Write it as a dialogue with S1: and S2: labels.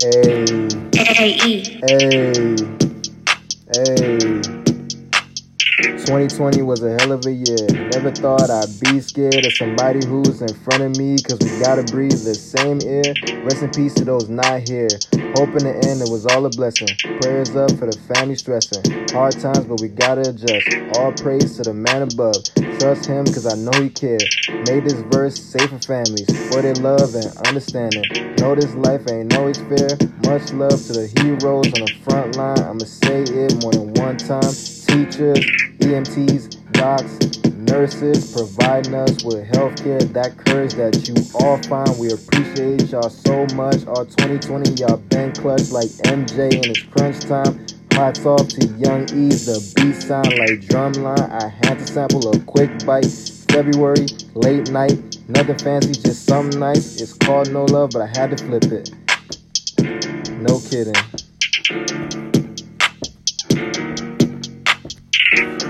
S1: Hey,
S2: AE.
S1: hey, hey. 2020 was a hell of a year. Never thought I'd be scared of somebody who's in front of me, cause we gotta breathe the same air. Rest in peace to those not here. Hope in the end it was all a blessing. Prayers up for the family stressing. Hard times, but we gotta adjust. All praise to the man above. Trust him, cause I know he cares. Made this verse safe for families, for their love and understanding. Know this life ain't always fair. Much love to the heroes on the front line. I'ma say it more than one time. Teachers, EMTs, docs, nurses, providing us with healthcare. That courage that you all find, we appreciate y'all so much. All 2020, y'all been clutch like MJ in his crunch time. Hats off to Young E's, the beat sound like drumline. I had to sample a quick bite. February, late night, nothing fancy, just something nice. It's called No Love, but I had to flip it. No kidding. Thank you.